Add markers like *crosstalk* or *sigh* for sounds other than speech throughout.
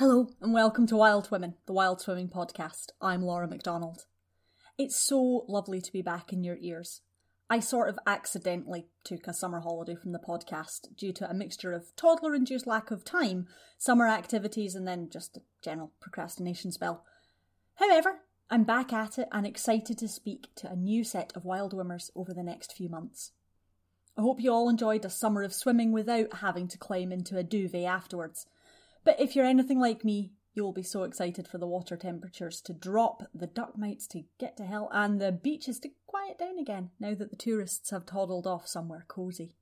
Hello, and welcome to Wild Women, the Wild Swimming Podcast. I'm Laura McDonald. It's so lovely to be back in your ears. I sort of accidentally took a summer holiday from the podcast due to a mixture of toddler induced lack of time, summer activities, and then just a general procrastination spell. However, I'm back at it and excited to speak to a new set of wild swimmers over the next few months. I hope you all enjoyed a summer of swimming without having to climb into a duvet afterwards. But if you're anything like me, you'll be so excited for the water temperatures to drop, the duck mites to get to hell, and the beaches to quiet down again now that the tourists have toddled off somewhere cosy.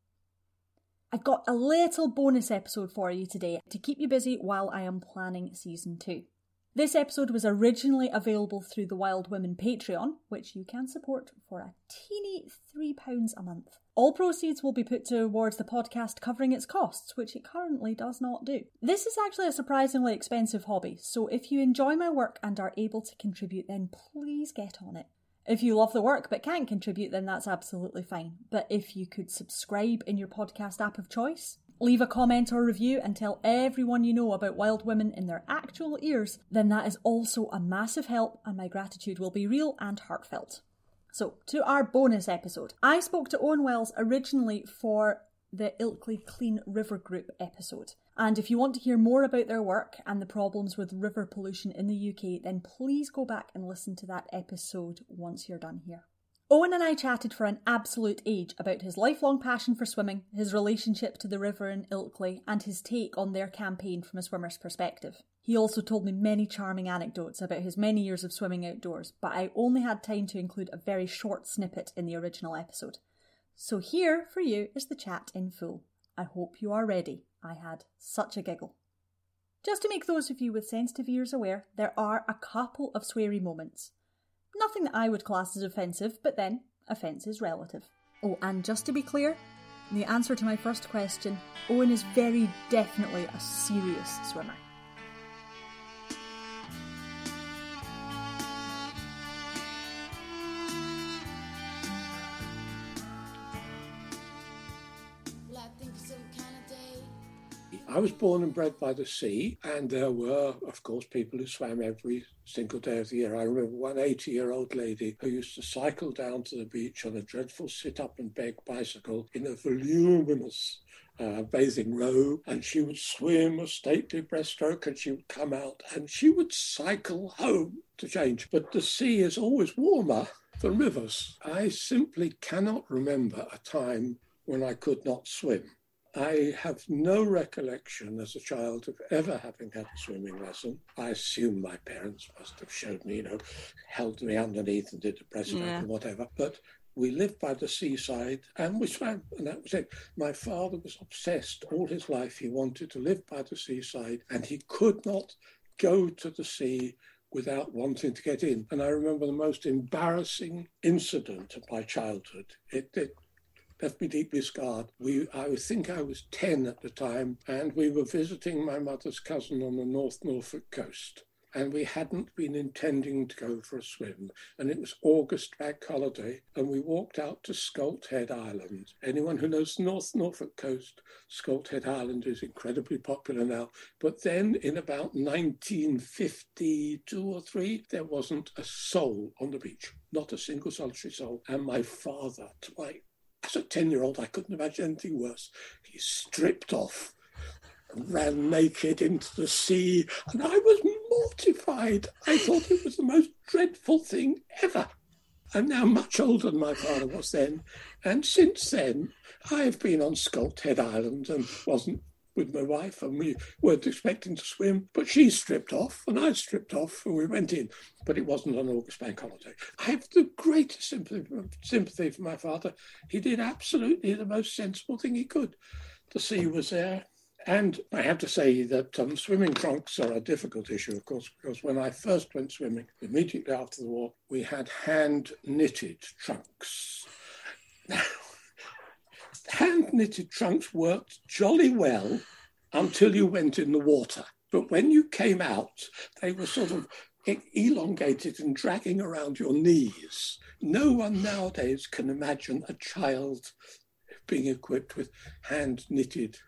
I've got a little bonus episode for you today to keep you busy while I am planning season two. This episode was originally available through the Wild Women Patreon, which you can support for a teeny £3 a month. All proceeds will be put towards the podcast covering its costs, which it currently does not do. This is actually a surprisingly expensive hobby, so if you enjoy my work and are able to contribute, then please get on it. If you love the work but can't contribute, then that's absolutely fine. But if you could subscribe in your podcast app of choice, leave a comment or review and tell everyone you know about wild women in their actual ears, then that is also a massive help and my gratitude will be real and heartfelt. So, to our bonus episode. I spoke to Owen Wells originally for the Ilkley Clean River Group episode. And if you want to hear more about their work and the problems with river pollution in the UK, then please go back and listen to that episode once you're done here. Owen and I chatted for an absolute age about his lifelong passion for swimming, his relationship to the river in Ilkley, and his take on their campaign from a swimmer's perspective. He also told me many charming anecdotes about his many years of swimming outdoors, but I only had time to include a very short snippet in the original episode. So here for you is the chat in full. I hope you are ready. I had such a giggle. Just to make those of you with sensitive ears aware, there are a couple of sweary moments. Nothing that I would class as offensive, but then, offence is relative. Oh, and just to be clear, the answer to my first question Owen is very definitely a serious swimmer. I was born and bred by the sea, and there were, of course, people who swam every single day of the year. I remember one 80 year old lady who used to cycle down to the beach on a dreadful sit up and beg bicycle in a voluminous uh, bathing robe, and she would swim a stately breaststroke and she would come out and she would cycle home to change. But the sea is always warmer than rivers. I simply cannot remember a time when I could not swim. I have no recollection as a child of ever having had a swimming lesson. I assume my parents must have showed me, you know, held me underneath and did a breaststroke yeah. and whatever. But we lived by the seaside and we swam, and that was it. My father was obsessed all his life. He wanted to live by the seaside, and he could not go to the sea without wanting to get in. And I remember the most embarrassing incident of my childhood. It, it left me deeply scarred. We, I think I was 10 at the time, and we were visiting my mother's cousin on the North Norfolk coast. And we hadn't been intending to go for a swim. And it was August back holiday, and we walked out to Scolt Head Island. Anyone who knows North Norfolk coast, Scolt Head Island is incredibly popular now. But then in about 1952 or three, there wasn't a soul on the beach, not a single solitary soul. And my father, to as a 10 year old, I couldn't imagine anything worse. He stripped off and ran naked into the sea, and I was mortified. I thought it was the most dreadful thing ever. I'm now much older than my father was then, and since then I've been on Scolt Head Island and wasn't with my wife, and we weren't expecting to swim. But she stripped off, and I stripped off, and we went in. But it wasn't on August Bank holiday. I have the greatest sympathy, sympathy for my father. He did absolutely the most sensible thing he could. The sea was there. And I have to say that um, swimming trunks are a difficult issue, of course, because when I first went swimming, immediately after the war, we had hand knitted trunks. *laughs* Hand knitted trunks worked jolly well until you went in the water. But when you came out, they were sort of elongated and dragging around your knees. No one nowadays can imagine a child being equipped with hand knitted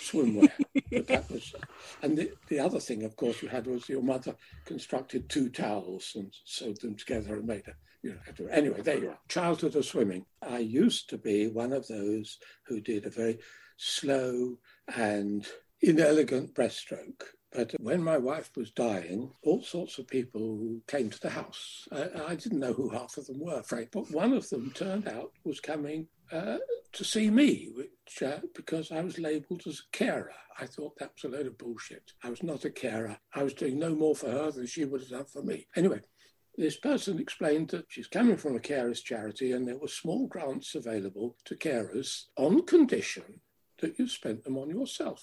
swimwear. but that was, and the, the other thing, of course, you had was your mother constructed two towels and sewed them together and made a, you know, anyway, there you are. Childhood of swimming. I used to be one of those who did a very slow and inelegant breaststroke. But when my wife was dying, all sorts of people came to the house. I, I didn't know who half of them were, Frank, but one of them turned out was coming uh, to see me, which uh, because I was labelled as a carer. I thought that was a load of bullshit. I was not a carer. I was doing no more for her than she would have done for me. Anyway, this person explained that she's coming from a carers charity and there were small grants available to carers on condition that you spent them on yourself.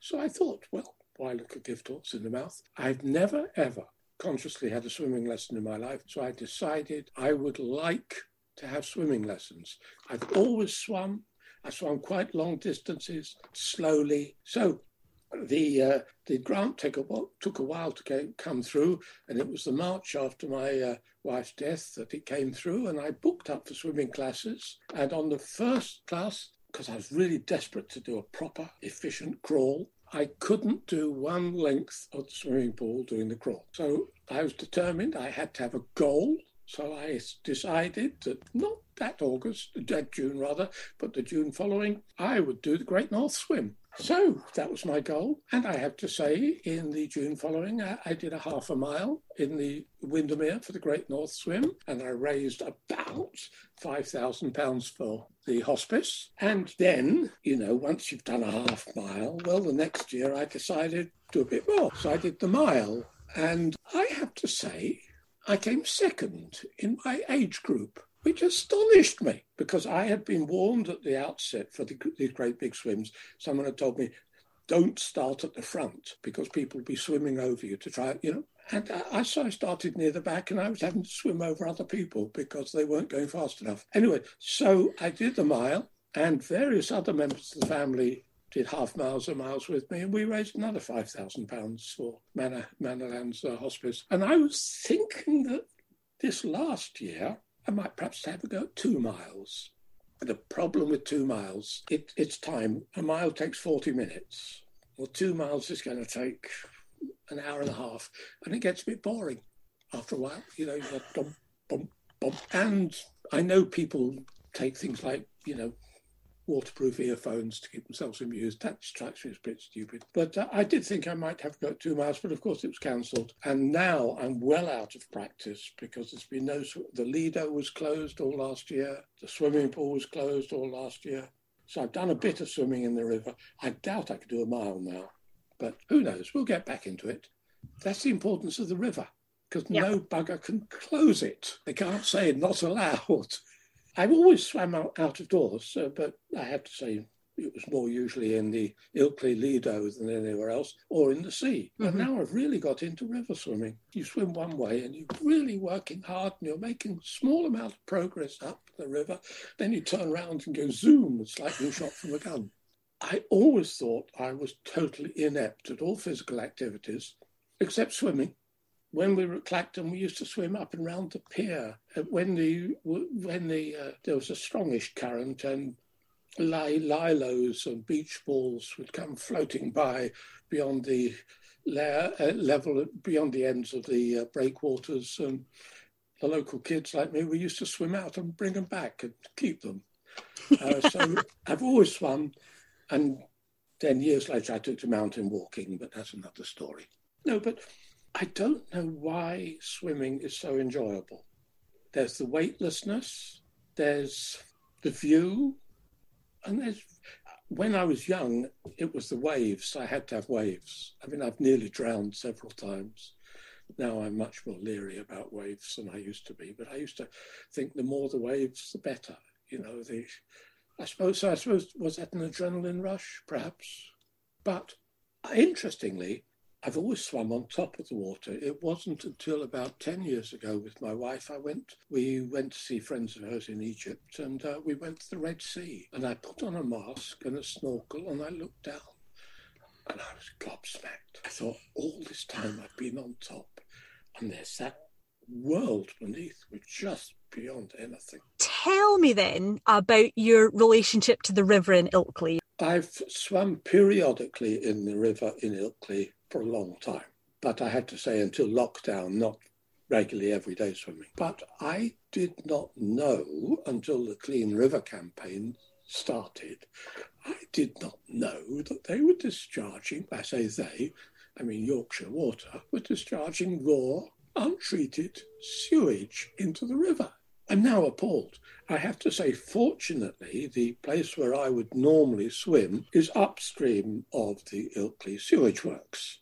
So I thought, well, why look a gift horse in the mouth? I've never, ever consciously had a swimming lesson in my life. So I decided I would like to have swimming lessons. I've always swum. I swam quite long distances, slowly. So the uh, the grant took a, took a while to come through, and it was the March after my uh, wife's death that it came through, and I booked up for swimming classes. And on the first class, because I was really desperate to do a proper, efficient crawl, I couldn't do one length of the swimming pool doing the crawl. So I was determined I had to have a goal. So I decided that not that August, that June rather, but the June following, I would do the Great North Swim. So that was my goal. And I have to say, in the June following, I, I, did a half a mile in the Windermere for the Great North Swim, and I raised about £5,000 for the hospice. And then, you know, once you've done a half mile, well, the next year I decided to do a bit more. So I did the mile. And I have to say, I came second in my age group which astonished me because I had been warned at the outset for the, these great big swims. Someone had told me, don't start at the front because people will be swimming over you to try, you know. And I, so I started near the back and I was having to swim over other people because they weren't going fast enough. Anyway, so I did the mile and various other members of the family did half miles or miles with me, and we raised another five thousand pounds for Manor Manorlands uh, Hospice. And I was thinking that this last year I might perhaps have a go at two miles. The problem with two miles, it, it's time. A mile takes 40 minutes. Well, two miles is going to take an hour and a half, and it gets a bit boring after a while. You know, bump, bump, bump. And I know people take things like, you know, waterproof earphones to keep themselves amused. That strikes me as a bit stupid. But uh, I did think I might have got two miles, but of course it was cancelled. And now I'm well out of practice because there's been no. The Lido was closed all last year. The swimming pool was closed all last year. So I've done a bit of swimming in the river. I doubt I could do a mile now, but who knows? We'll get back into it. That's the importance of the river because yep. no bugger can close it. They can't say not allowed. I've always swam out, out of doors, uh, but I have to say it was more usually in the Ilkley Lido than anywhere else, or in the sea. Mm-hmm. But now I've really got into river swimming. You swim one way and you're really working hard and you're making small amount of progress up the river. Then you turn around and go zoom, it's like being shot from a gun. I always thought I was totally inept at all physical activities except swimming when we were at Clacton, we used to swim up and round the pier. Uh, when the when the uh, there was a strongish current and lilos and beach balls would come floating by beyond the layer, uh, level beyond the ends of the uh, breakwaters, and the local kids like me, we used to swim out and bring them back and keep them. Uh, so *laughs* I've always swum, and then years later I took to mountain walking, but that's another story. No, but I don't know why swimming is so enjoyable. There's the weightlessness, there's the view, and there's when I was young, it was the waves. I had to have waves. I mean, I've nearly drowned several times. Now I'm much more leery about waves than I used to be. But I used to think the more the waves, the better. You know, the I suppose I suppose was that an adrenaline rush, perhaps. But interestingly, I've always swum on top of the water. It wasn't until about 10 years ago with my wife, I went, we went to see friends of hers in Egypt and uh, we went to the Red Sea. And I put on a mask and a snorkel and I looked down and I was gobsmacked. I thought, all this time I've been on top and there's that world beneath which just beyond anything. Tell me then about your relationship to the river in Ilkley. I've swum periodically in the river in Ilkley for a long time, but I had to say until lockdown, not regularly everyday swimming. But I did not know until the Clean River campaign started, I did not know that they were discharging, I say they, I mean Yorkshire Water, were discharging raw, untreated sewage into the river. I'm now appalled. I have to say, fortunately, the place where I would normally swim is upstream of the Ilkley sewage works.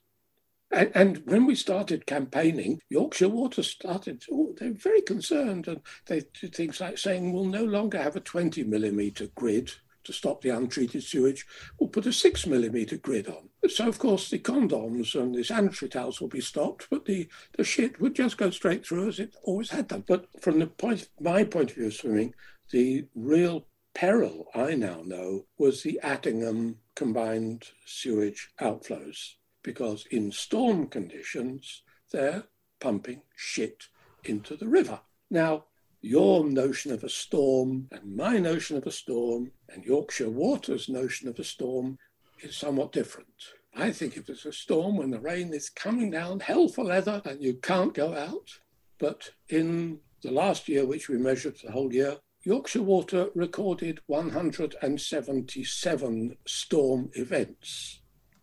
And, and, when we started campaigning, Yorkshire Water started, oh, they're very concerned. And they did things like saying we'll no longer have a 20 millimetre grid to stop the untreated sewage. We'll put a 6 millimetre grid on. So, of course, the condoms and the sanitary towels will be stopped, but the, the shit would just go straight through as it always had done. But from the point, my point of view of swimming, the real peril I now know was the Addingham combined sewage outflows because in storm conditions, they're pumping shit into the river. Now, your notion of a storm and my notion of a storm and Yorkshire Water's notion of a storm is somewhat different. I think if it's a storm when the rain is coming down hell for leather and you can't go out, but in the last year, which we measured the whole year, Yorkshire Water recorded 177 storm events.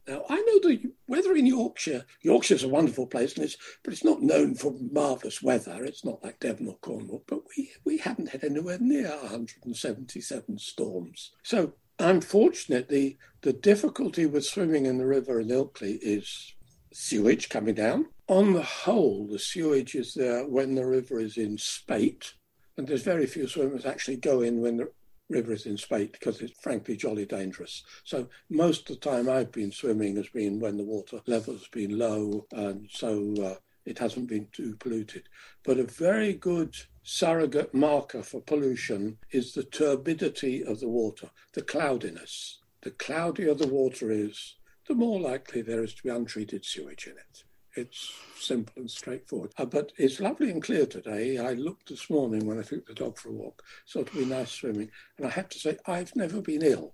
Now, I know the weather in Yorkshire, Yorkshire's a wonderful place, and it's, but it's not known for marvellous weather. It's not like Devon or Cornwall, but we, we haven't had anywhere near 177 storms. So I'm fortunate. The, the difficulty with swimming in the river in Ilkley is sewage coming down. On the whole, the sewage is there when the river is in spate, and there's very few swimmers actually go in when the river is in spate because it's frankly jolly dangerous. So most of the time I've been swimming has been when the water level has been low and so uh, it hasn't been too polluted. But a very good surrogate marker for pollution is the turbidity of the water, the cloudiness. The cloudier the water is, the more likely there is to be untreated sewage in it. It's simple and straightforward. Uh, but it's lovely and clear today. I looked this morning when I took the dog for a walk, so it'll be nice swimming. And I have to say, I've never been ill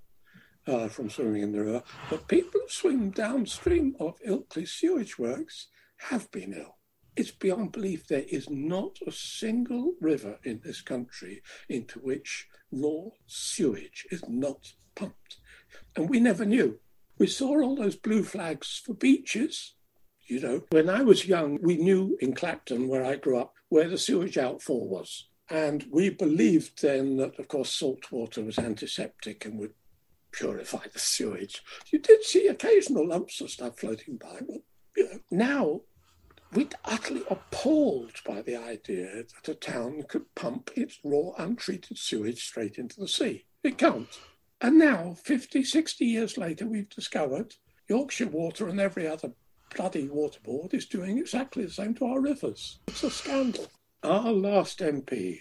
uh, from swimming in the river, but people who swim downstream of Ilkley sewage works have been ill. It's beyond belief there is not a single river in this country into which raw sewage is not pumped. And we never knew. We saw all those blue flags for beaches you know, when I was young, we knew in Clacton, where I grew up, where the sewage outfall was. And we believed then that, of course, salt water was antiseptic and would purify the sewage. You did see occasional lumps of stuff floating by, but you know, now we're utterly appalled by the idea that a town could pump its raw, untreated sewage straight into the sea. It can't. And now, 50, 60 years later, we've discovered Yorkshire Water and every other bloody water board is doing exactly the same to our rivers. It's a scandal. Our last MP,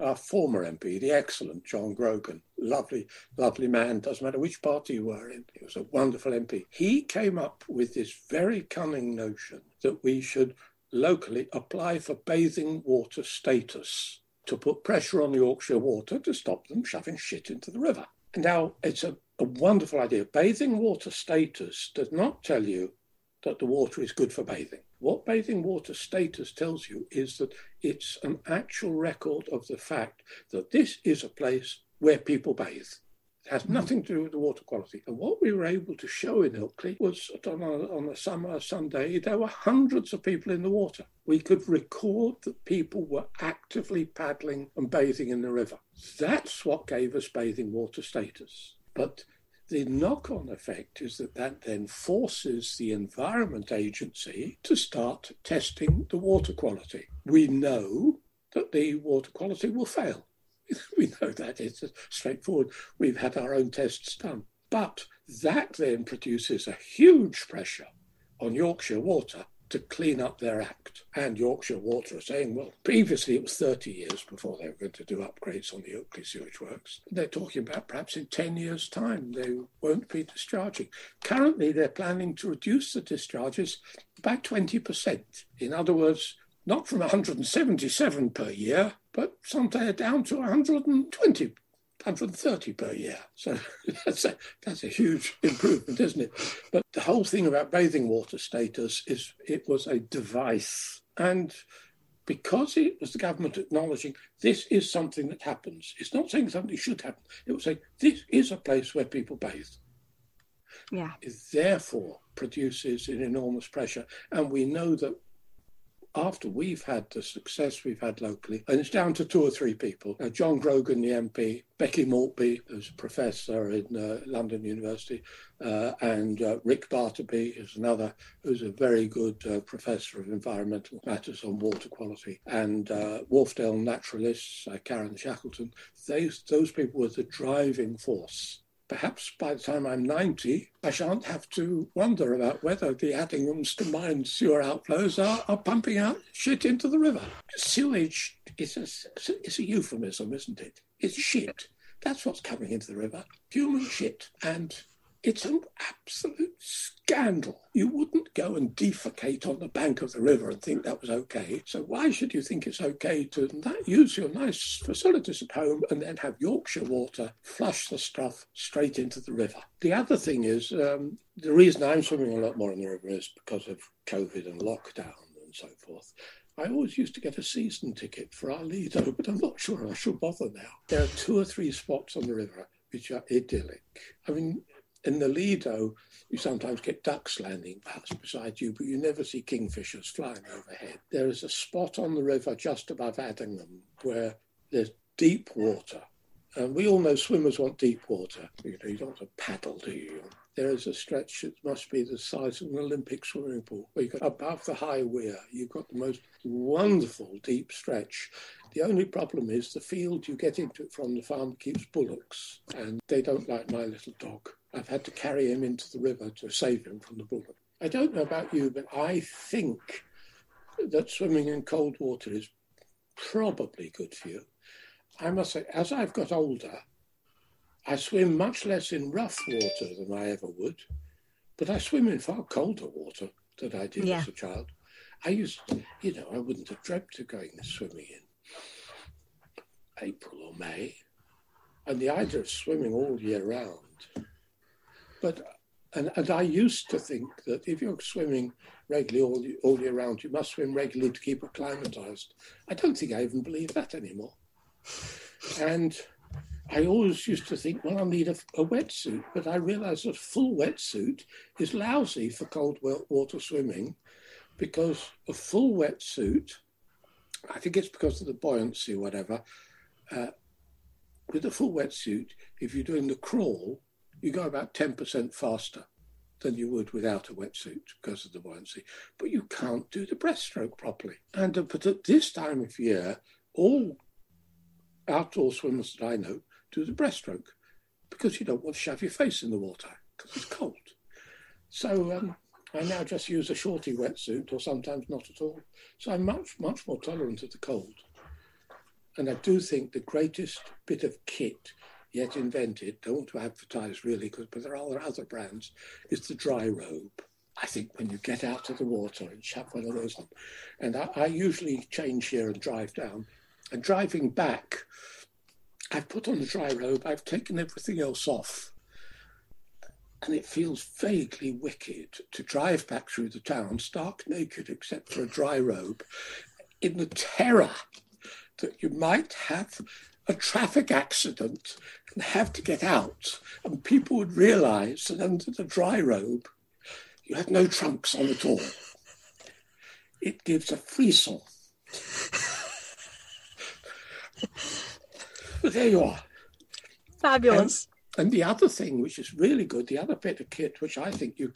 our former MP, the excellent John Grogan, lovely, lovely man, doesn't matter which party you were in, he was a wonderful MP. He came up with this very cunning notion that we should locally apply for bathing water status to put pressure on Yorkshire Water to stop them shoving shit into the river. Now, it's a, a wonderful idea. Bathing water status does not tell you that the water is good for bathing. What bathing water status tells you is that it's an actual record of the fact that this is a place where people bathe. It has mm-hmm. nothing to do with the water quality. And what we were able to show in Ilkley was on a, on a summer Sunday, there were hundreds of people in the water. We could record that people were actively paddling and bathing in the river. That's what gave us bathing water status. But the knock on effect is that that then forces the Environment Agency to start testing the water quality. We know that the water quality will fail. *laughs* we know that it's straightforward. We've had our own tests done. But that then produces a huge pressure on Yorkshire Water to clean up their act. And Yorkshire Water are saying, well, previously it was 30 years before they were going to do upgrades on the Ilkley sewage works. They're talking about perhaps in 10 years' time they won't be discharging. Currently, they're planning to reduce the discharges by 20%. In other words, not from 177 per year, but someday down to 120 130 per year. So *laughs* that's a, that's a huge *laughs* improvement, isn't it? But the whole thing about bathing water status is it was a device. And because it was the government acknowledging this is something that happens, it's not saying something should happen. It was saying this is a place where people bathe. Yeah. It therefore produces an enormous pressure. And we know that after we've had the success we've had locally, and it's down to two or three people. Uh, John Grogan, the MP, Becky Malby, who's a professor in uh, London University, uh, and uh, Rick Battarbee is another who's a very good uh, professor of environmental matters on water quality, and uh, Wharfedale naturalists, Karen Shackleton. Those, those people were the driving force perhaps by the time I'm 90, I shan't have to wonder about whether the Addingham's combined sewer outflows are, are pumping out shit into the river. Sewage is a, is a euphemism, isn't it? It's shit. That's what's coming into the river. Human shit. And it's an absolute scandal. You wouldn't go and defecate on the bank of the river and think that was okay. So why should you think it's okay to use your nice facilities at home and then have Yorkshire water flush the stuff straight into the river? The other thing is um, the reason I'm swimming a lot more in the river is because of COVID and lockdown and so forth. I always used to get a season ticket for our Lido, but I'm not sure I should bother now. There are two or three spots on the river which are idyllic. I mean, in the Lido, you sometimes get ducks landing perhaps beside you, but you never see kingfishers flying overhead. There is a spot on the river just above Addingham where there's deep water. And we all know swimmers want deep water. You know, you don't want to paddle, do you? There is a stretch that must be the size of an Olympic swimming pool. Where you above the high weir, you've got the most wonderful deep stretch. The only problem is the field you get into from the farm keeps bullocks, and they don't like my little dog. I've had to carry him into the river to save him from the bullet. I don't know about you, but I think that swimming in cold water is probably good for you. I must say, as I've got older, I swim much less in rough water than I ever would, but I swim in far colder water than I did yeah. as a child. I used, to, you know, I wouldn't have dreamt of going swimming in April or May, and the idea of swimming all year round but and, and I used to think that if you're swimming regularly all, all year round, you must swim regularly to keep acclimatized. I don't think I even believe that anymore. And I always used to think, well, I'll need a, a wetsuit, but I realized a full wetsuit is lousy for cold water swimming because a full wetsuit, I think it's because of the buoyancy, whatever. Uh, with a full wetsuit, if you're doing the crawl, you go about 10% faster than you would without a wetsuit because of the buoyancy. But you can't do the breaststroke properly. And but at this time of year, all outdoor swimmers that I know do the breaststroke because you don't want to shove your face in the water because it's cold. So um, I now just use a shorty wetsuit or sometimes not at all. So I'm much, much more tolerant of the cold. And I do think the greatest bit of kit yet invented, don't want to advertise really, because but there are other brands, is the dry robe. I think when you get out of the water and shove one of those on, and I, I usually change here and drive down, and driving back, I've put on the dry robe, I've taken everything else off, and it feels vaguely wicked to drive back through the town stark naked except for a dry robe in the terror that you might have a traffic accident and have to get out, and people would realize that under the dry robe, you have no trunks on at all. It gives a frisson. but there you are. Fabulous. And, and, the other thing, which is really good, the other bit of kit, which I think you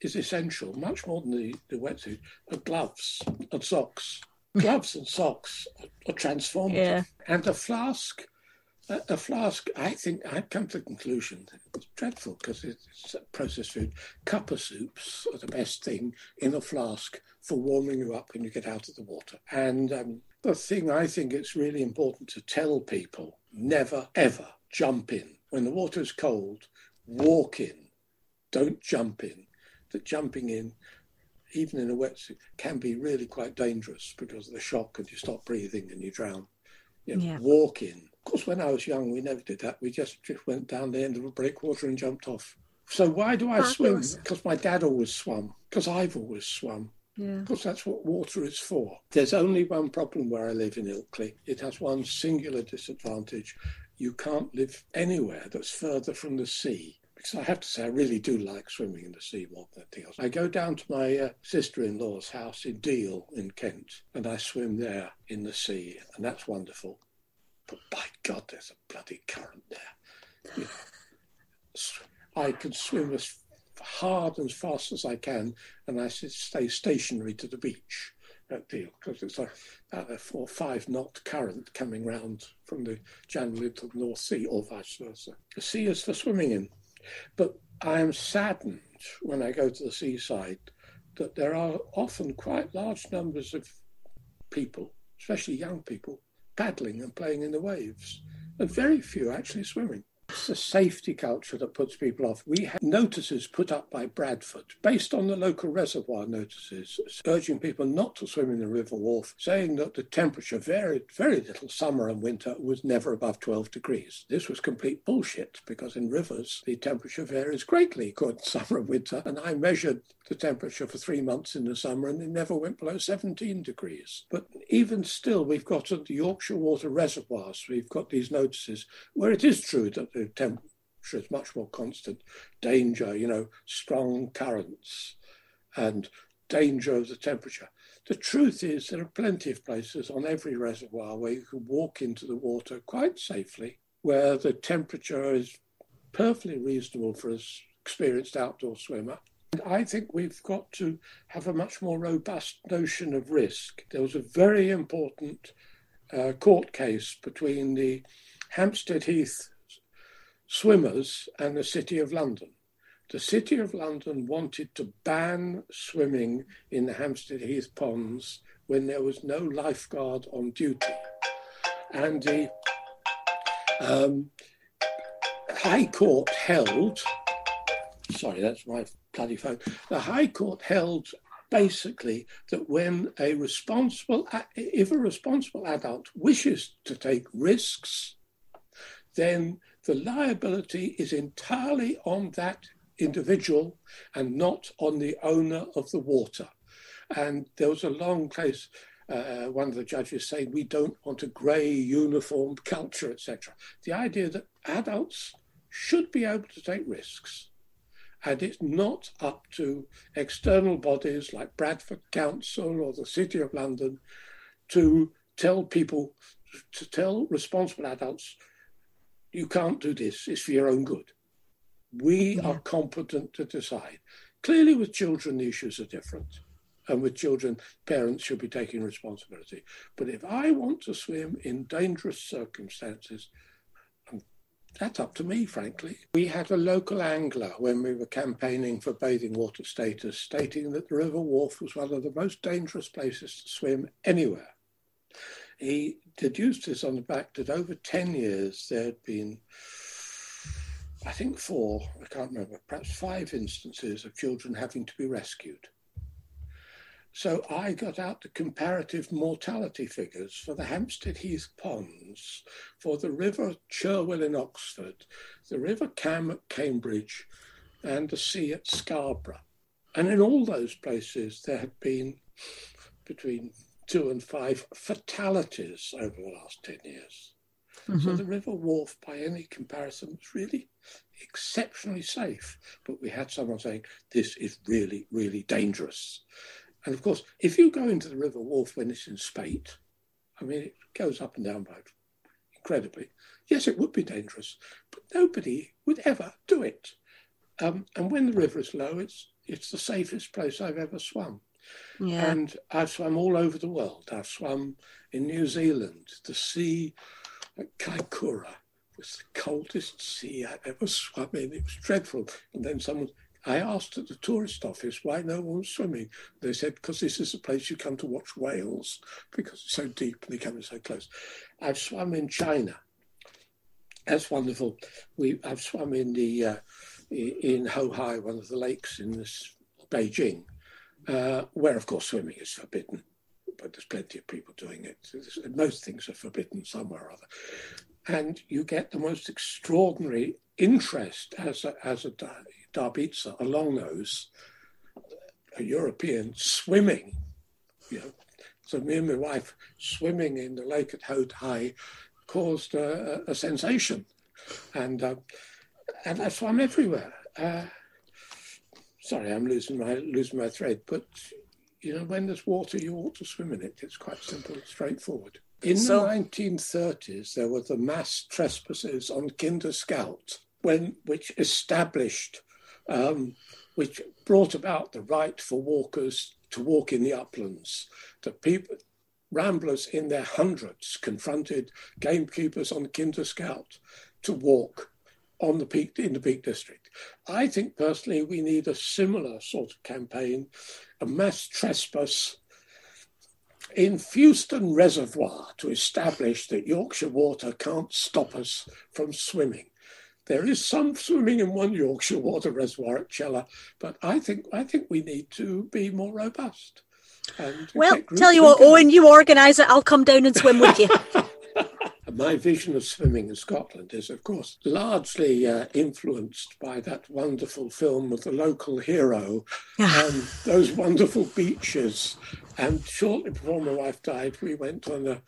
is essential, much more than the, the wetsuit, are gloves and socks gloves and socks are transformative. Yeah. And a flask, a, a, flask, I think I've come to the conclusion it's dreadful because it's processed food. Cuppa soups are the best thing in a flask for warming you up when you get out of the water. And um, the thing I think it's really important to tell people never, ever jump in. When the water is cold, walk in. Don't jump in. That jumping in even in a wetsuit, can be really quite dangerous because of the shock and you stop breathing and you drown. You know, yeah. Walk in, Of course, when I was young, we never did that. We just, just went down the end of a breakwater and jumped off. So why do I Fabulous. swim? Because my dad always swam. Because I've always swum. Yeah. Because that's what water is for. There's only one problem where I live in Ilkley. It has one singular disadvantage. You can't live anywhere that's further from the sea. Because I have to say, I really do like swimming in the sea more than anything else. I go down to my uh, sister in law's house in Deal in Kent and I swim there in the sea, and that's wonderful. But by God, there's a bloody current there. You know, I can swim as hard and fast as I can, and I stay stationary to the beach at Deal because it's a, a four five knot current coming round from the Channel into the North Sea, or vice versa. The sea is for swimming in, but I am saddened when I go to the seaside that there are often quite large numbers of people, especially young people, paddling and playing in the waves, and very few actually swimming. It's the safety culture that puts people off. We have notices put up by Bradford based on the local reservoir notices, urging people not to swim in the River Wharfe, saying that the temperature varied very little summer and winter was never above 12 degrees. This was complete bullshit because in rivers the temperature varies greatly good *laughs* summer and winter, and I measured the temperature for three months in the summer and it never went below 17 degrees. But even still, we've got at the Yorkshire Water reservoirs, we've got these notices where it is true that the temperature is much more constant, danger, you know, strong currents and danger of the temperature. The truth is, there are plenty of places on every reservoir where you can walk into the water quite safely, where the temperature is perfectly reasonable for an experienced outdoor swimmer I think we've got to have a much more robust notion of risk. There was a very important uh, court case between the Hampstead Heath swimmers and the City of London. The City of London wanted to ban swimming in the Hampstead Heath ponds when there was no lifeguard on duty. And the um, High Court held, sorry, that's my bloody phone. The High Court held basically that when a responsible, if a responsible adult wishes to take risks, then the liability is entirely on that individual and not on the owner of the water. And there was a long case. Uh, one of the judges saying we don't want a grey uniformed culture, etc. The idea that adults should be able to take risks and it's not up to external bodies like Bradford Council or the City of London to tell people, to tell responsible adults, you can't do this, it's for your own good. We yeah. are competent to decide. Clearly, with children, the issues are different. And with children, parents should be taking responsibility. But if I want to swim in dangerous circumstances, that's up to me, frankly. We had a local angler when we were campaigning for bathing water status, stating that the River Wharfe was one of the most dangerous places to swim anywhere. He deduced this on the fact that over 10 years there had been, I think, four, I can't remember, perhaps five instances of children having to be rescued. So I got out the comparative mortality figures for the Hampstead Heath ponds, for the River Cherwell in Oxford, the River Cam at Cambridge, and the sea at Scarborough. And in all those places, there had been between two and five fatalities over the last 10 years. Mm-hmm. So the River Wharfe, by any comparison, was really exceptionally safe. But we had someone saying, this is really, really dangerous. And of course, if you go into the River Wharfe when it's in spate, I mean, it goes up and down by incredibly. Yes, it would be dangerous, but nobody would ever do it. Um, and when the river is low, it's it's the safest place I've ever swum. Yeah. And I've swum all over the world. I've swum in New Zealand. The sea at Kaikoura was the coldest sea I've ever swum in. It was dreadful. And then someone I asked at the tourist office why no one was swimming. They said, because this is a place you come to watch whales because it's so deep and they come in so close. I've swum in China. That's wonderful. We I've swum in the uh, in Houhai, one of the lakes in this Beijing, uh, where of course swimming is forbidden, but there's plenty of people doing it. Most things are forbidden somewhere or other. and you get the most extraordinary interest as a, as a Darbitzer along those a European swimming. You know, so me and my wife swimming in the lake at Houhai caused a, a sensation, and uh, and I swam everywhere. Uh, sorry, I'm losing my losing my thread, but you know, when there's water, you ought to swim in it. It's quite simple and straightforward. In so, the 1930s, there were the mass trespasses on Kinder Scout, when which established, um, which brought about the right for walkers to walk in the uplands. The people, ramblers in their hundreds, confronted gamekeepers on Kinder Scout to walk on the peak in the Peak District. I think personally we need a similar sort of campaign, a mass trespass in Fewston Reservoir to establish that Yorkshire water can't stop us from swimming. There is some swimming in one Yorkshire water reservoir at Chelker, but I think I think we need to be more robust. well, tell you what, Owen, you organise it. I'll come down and swim with you. *laughs* My vision of swimming in Scotland is, of course, largely uh, influenced by that wonderful film of the local hero and those wonderful beaches. And shortly before my wife died, we went on a,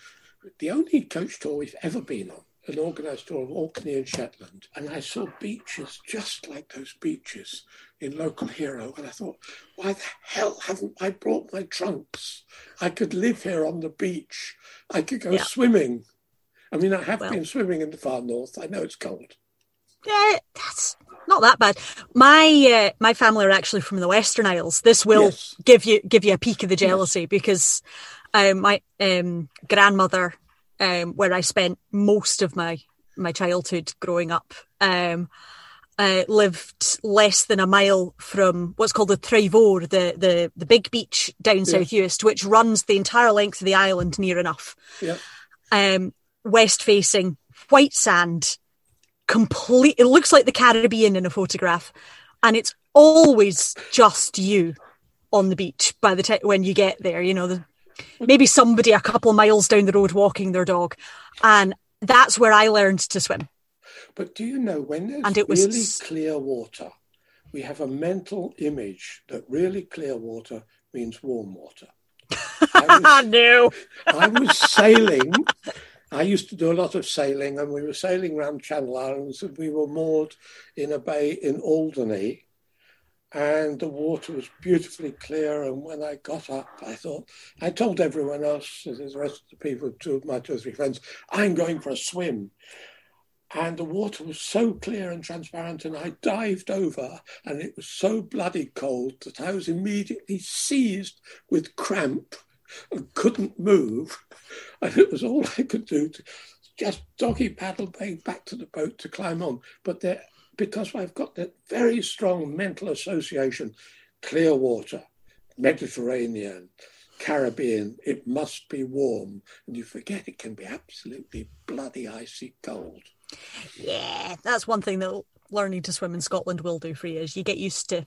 the only coach tour we've ever been on an organised tour of Orkney and Shetland, and I saw beaches just like those beaches in Local Hero, and I thought, why the hell haven't I brought my trunks? I could live here on the beach. I could go yeah. swimming. I mean, I have well, been swimming in the far north. I know it's cold. Yeah, that's not that bad. My uh, my family are actually from the Western Isles. This will yes. give you give you a peek of the jealousy yes. because um, my um, grandmother um, where I spent most of my my childhood growing up. Um, uh, lived less than a mile from what's called the Trevor, the the the big beach down yeah. South Uist, which runs the entire length of the island near enough. Yeah. Um, west facing, white sand, complete. It looks like the Caribbean in a photograph, and it's always just you on the beach by the time when you get there. You know, the maybe somebody a couple of miles down the road walking their dog. And that's where I learned to swim. But do you know when there's and it was... really clear water, we have a mental image that really clear water means warm water. I *laughs* was, no. I was sailing. I used to do a lot of sailing, and we were sailing around Channel Islands, and we were moored in a bay in Alderney, and the water was beautifully clear. And when I got up, I thought, I told everyone else, the rest of the people, two of my two or three friends, I'm going for a swim. And the water was so clear and transparent, and I dived over, and it was so bloody cold that I was immediately seized with cramp and couldn't move. *laughs* And it was all I could do to just doggy paddle back to the boat to climb on. But there because I've got that very strong mental association clear water, Mediterranean, Caribbean, it must be warm. And you forget it can be absolutely bloody icy cold. Yeah, that's one thing that learning to swim in Scotland will do for you is you get used to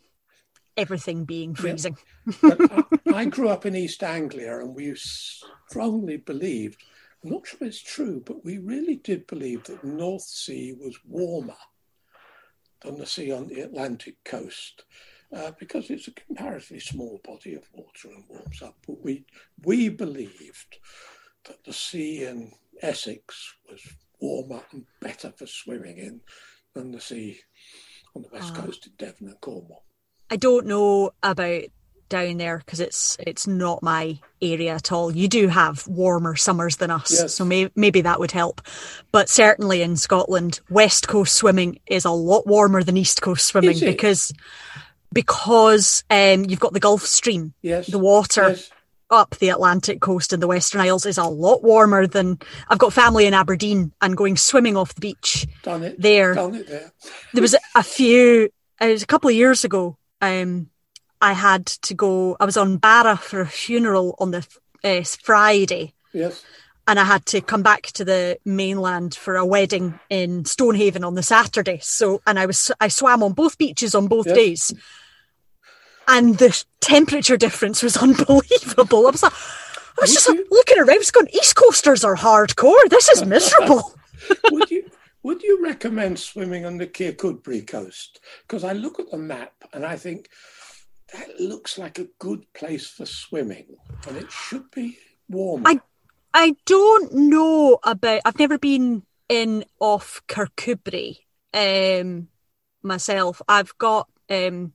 everything being freezing. Yeah. I, *laughs* I grew up in East Anglia and we strongly believed, I'm not sure it's true, but we really did believe that North Sea was warmer than the sea on the Atlantic coast. Uh, because it's a comparatively small body of water and warms up. But we we believed that the sea in Essex was warmer and better for swimming in than the sea on the west uh, coast in Devon and Cornwall. I don't know about down there because it's it's not my area at all. You do have warmer summers than us, yes. so may, maybe that would help. But certainly in Scotland, west coast swimming is a lot warmer than east coast swimming because because um, you've got the Gulf Stream. Yes, the water. Yes. Up the Atlantic coast and the Western Isles is a lot warmer than I've got family in Aberdeen and going swimming off the beach. Done it there. Done it there. there was a few. It was a couple of years ago. Um, I had to go. I was on Barra for a funeral on the uh, Friday. Yes. And I had to come back to the mainland for a wedding in Stonehaven on the Saturday. So, and I was I swam on both beaches on both yes. days, and the temperature difference was *laughs* unbelievable. I was like, I was just looking around, I was going, East Coasters are hardcore. This is *laughs* miserable. would you would you recommend swimming on the Kirkcudbright coast? Because I look at the map and I think that looks like a good place for swimming, and it should be warm. I I don't know about. I've never been in off Kirkcudbright um, myself. I've got um,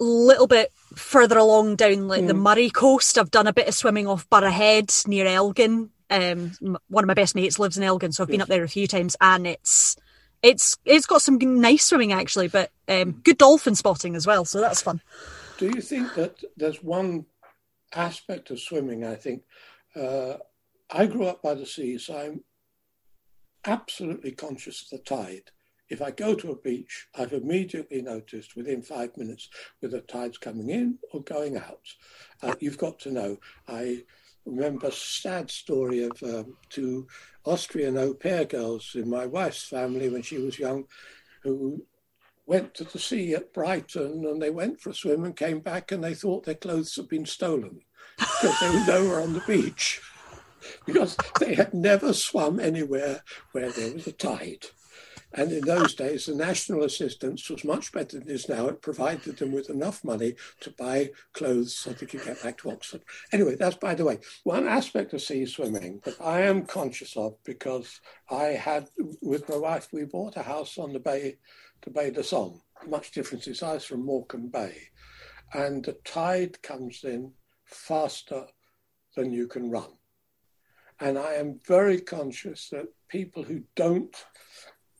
a little bit further along down like mm. the Moray coast. I've done a bit of swimming off Burghead near Elgin. Um, one of my best mates lives in Elgin, so I've yes. been up there a few times, and it's it's it's got some nice swimming actually, but um, good dolphin spotting as well. So that's fun. Do you think that there's one aspect of swimming? I think uh, I grew up by the sea, so I'm absolutely conscious of the tide. If I go to a beach, I've immediately noticed within five minutes whether the tide's coming in or going out. Uh, you've got to know. I remember a sad story of um, two Austrian au pair girls in my wife's family when she was young who went to the sea at Brighton and they went for a swim and came back and they thought their clothes had been stolen because they were nowhere on the beach *laughs* because they had never swum anywhere where there was a tide. And in those days, the national assistance was much better than it is now. It provided them with enough money to buy clothes so they could get back to Oxford. Anyway, that's by the way. One aspect of sea swimming that I am conscious of because I had, with my wife, we bought a house on the bay, the Baie de Somme, much different in size from Morecambe Bay. And the tide comes in faster than you can run. And I am very conscious that people who don't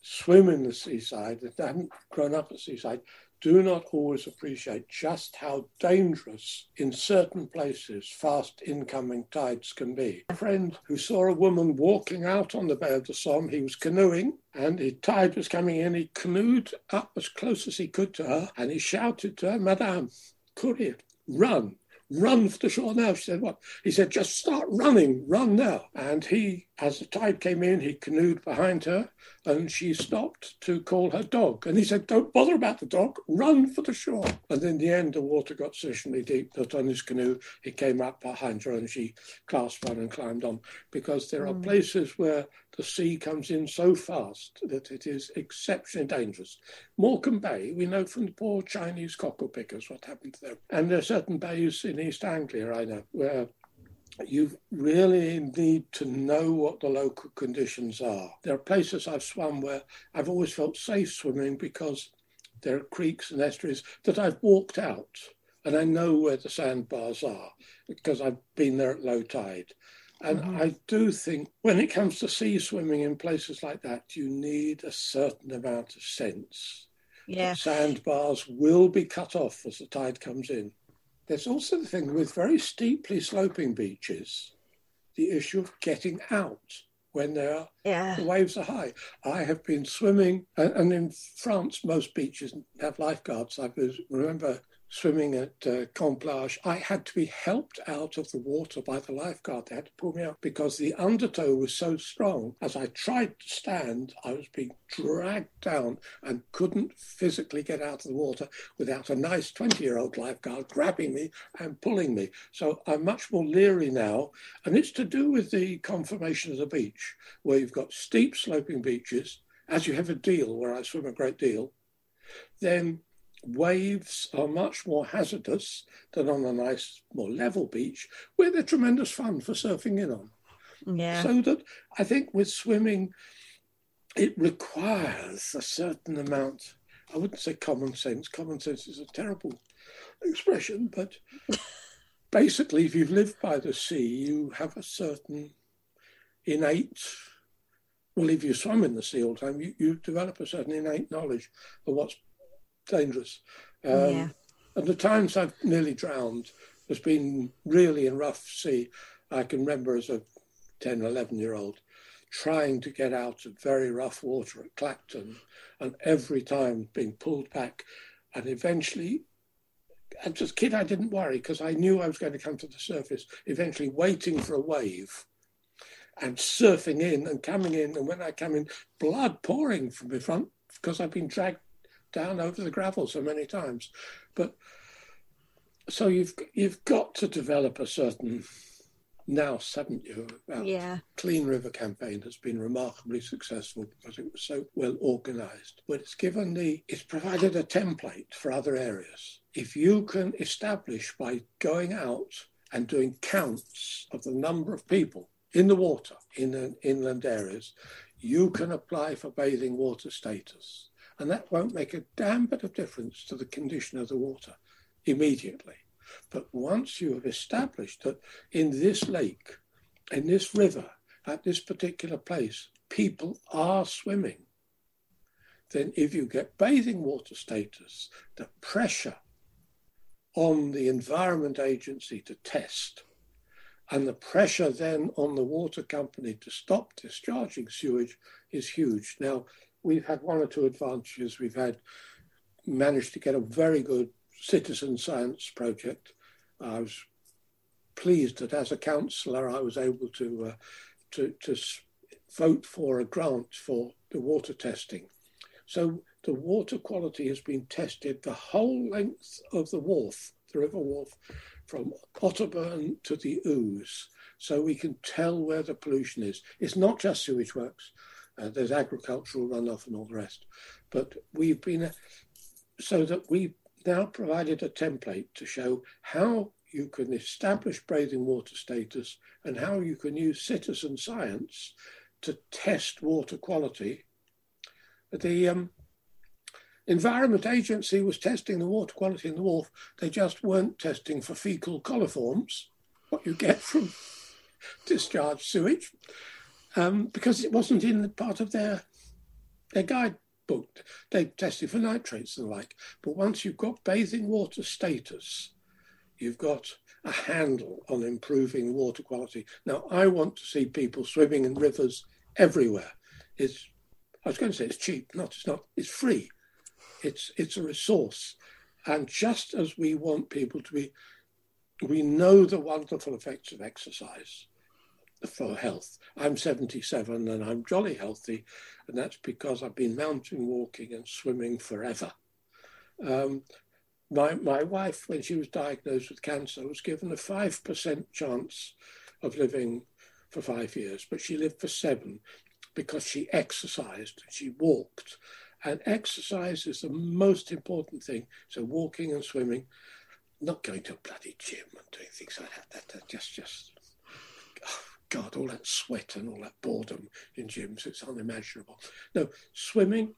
swim in the seaside, that haven't grown up at seaside, do not always appreciate just how dangerous in certain places fast incoming tides can be. A friend who saw a woman walking out on the Bay of the Somme, he was canoeing and the tide was coming in. He canoed up as close as he could to her and he shouted to her, Madame, courier, run run for the shore now. She said, what? He said, just start running, run now. And he, as the tide came in, he canoed behind her and she stopped to call her dog. And he said, don't bother about the dog, run for the shore. And in the end, the water got sufficiently deep that on his canoe, he came up behind her and she clasped on and climbed on. Because there are mm. places where the sea comes in so fast that it is exceptionally dangerous. Morecambe Bay, we know from the poor Chinese cockle pickers what happened to them. And there are certain bays in East Anglia, I know, where you really need to know what the local conditions are. There are places I've swum where I've always felt safe swimming because there are creeks and estuaries that I've walked out and I know where the sandbars are because I've been there at low tide. And mm-hmm. I do think when it comes to sea swimming in places like that, you need a certain amount of sense. Yeah. Sandbars will be cut off as the tide comes in. There's also the thing with very steeply sloping beaches, the issue of getting out when are, yeah. the waves are high. I have been swimming, and, in France, most beaches have lifeguards. I remember swimming at uh, Quend-Plage, I had to be helped out of the water by the lifeguard. They had to pull me out because the undertow was so strong. As I tried to stand, I was being dragged down and couldn't physically get out of the water without a nice 20 year old lifeguard grabbing me and pulling me. So I'm much more leery now. And it's to do with the conformation of the beach, where you've got steep sloping beaches, as you have a Deal where I swim a great deal. Then waves are much more hazardous than on a nice, more level beach where they're tremendous fun for surfing in on. Yeah. So that I think with swimming, it requires a certain amount. I wouldn't say common sense. Common sense is a terrible expression, but *laughs* basically, if you've lived by the sea, you have a certain innate. Well, if you swim in the sea all the time, you, you develop a certain innate knowledge of what's dangerous. Um, yeah. And the times I've nearly drowned has been really in rough sea. I can remember as a 10, 11 year old trying to get out of very rough water at Clacton and every time being pulled back. And eventually, as a kid, I didn't worry because I knew I was going to come to the surface, eventually waiting for a wave and surfing in and coming in. And when I come in, blood pouring from my front because I've been dragged down over the gravel so many times. But so you've you've got to develop a certain nous, haven't you? About yeah. Clean River campaign has been remarkably successful because it was so well organised. But it's given the, it's provided a template for other areas. If you can establish by going out and doing counts of the number of people in the water in inland areas, you can apply for bathing water status. And that won't make a damn bit of difference to the condition of the water immediately. But once you have established that in this lake, in this river, at this particular place, people are swimming, then if you get bathing water status, the pressure on the Environment Agency to test and the pressure then on the water company to stop discharging sewage is huge. Now, we've had one or two advantages. We've had managed to get a very good citizen science project. I was pleased that as a councillor, I was able to, uh, to, to vote for a grant for the water testing. So the water quality has been tested the whole length of the Wharfe, the River Wharfe, from Otterburn to the Ouse, so we can tell where the pollution is. It's not just sewage works. Uh, there's agricultural runoff and all the rest. But we've been, uh, so that we've now provided a template to show how you can establish bathing water status and how you can use citizen science to test water quality. The um, Environment Agency was testing the water quality in the Wharfe. They just weren't testing for fecal coliforms, what you get from *laughs* discharged sewage, um, because it wasn't in the part of their their guidebook. They tested for nitrates and the like. But once you've got bathing water status, you've got a handle on improving water quality. Now, I want to see people swimming in rivers everywhere. It's I was going to say it's cheap. Not it's not. It's free. It's it's a resource, and just as we want people to be, we know the wonderful effects of exercise for health. I'm 77 and I'm jolly healthy, and that's because I've been mountain walking and swimming forever. Um, my, my wife, when she was diagnosed with cancer, was given a 5% chance of living for five years, but she lived for seven because she exercised, and she walked, and exercise is the most important thing. So walking and swimming, not going to a bloody gym and doing things like that. That, just, just, God, all that sweat and all that boredom in gyms, it's unimaginable. No, swimming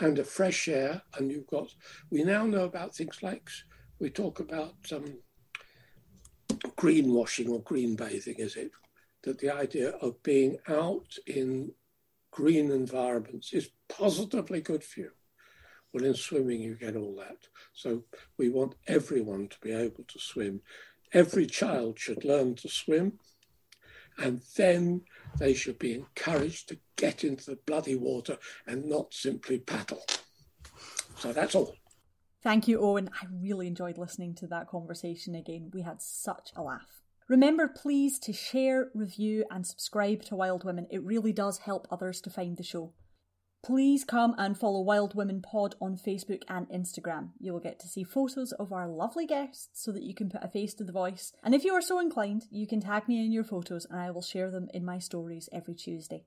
and a fresh air, and you've got, we now know about things like, we talk about um, greenwashing or green bathing, is it? That the idea of being out in green environments is positively good for you. Well, in swimming, you get all that. So we want everyone to be able to swim. Every child should learn to swim, and then they should be encouraged to get into the bloody water and not simply paddle. So that's all. Thank you, Owen. I really enjoyed listening to that conversation again. We had such a laugh. Remember, please, to share, review, and subscribe to Wild Women. It really does help others to find the show. Please come and follow Wild Women Pod on Facebook and Instagram. You will get to see photos of our lovely guests so that you can put a face to the voice. And if you are so inclined, you can tag me in your photos and I will share them in my stories every Tuesday.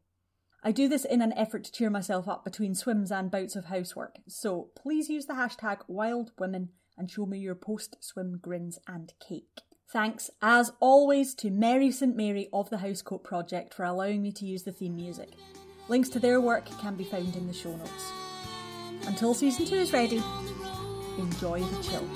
I do this in an effort to cheer myself up between swims and bouts of housework, so please use the hashtag Wild Women and show me your post swim grins and cake. Thanks, as always, to Mary St Mary of the Housecoat Project for allowing me to use the theme music. Links to their work can be found in the show notes. Until season 2 is ready, enjoy the chill.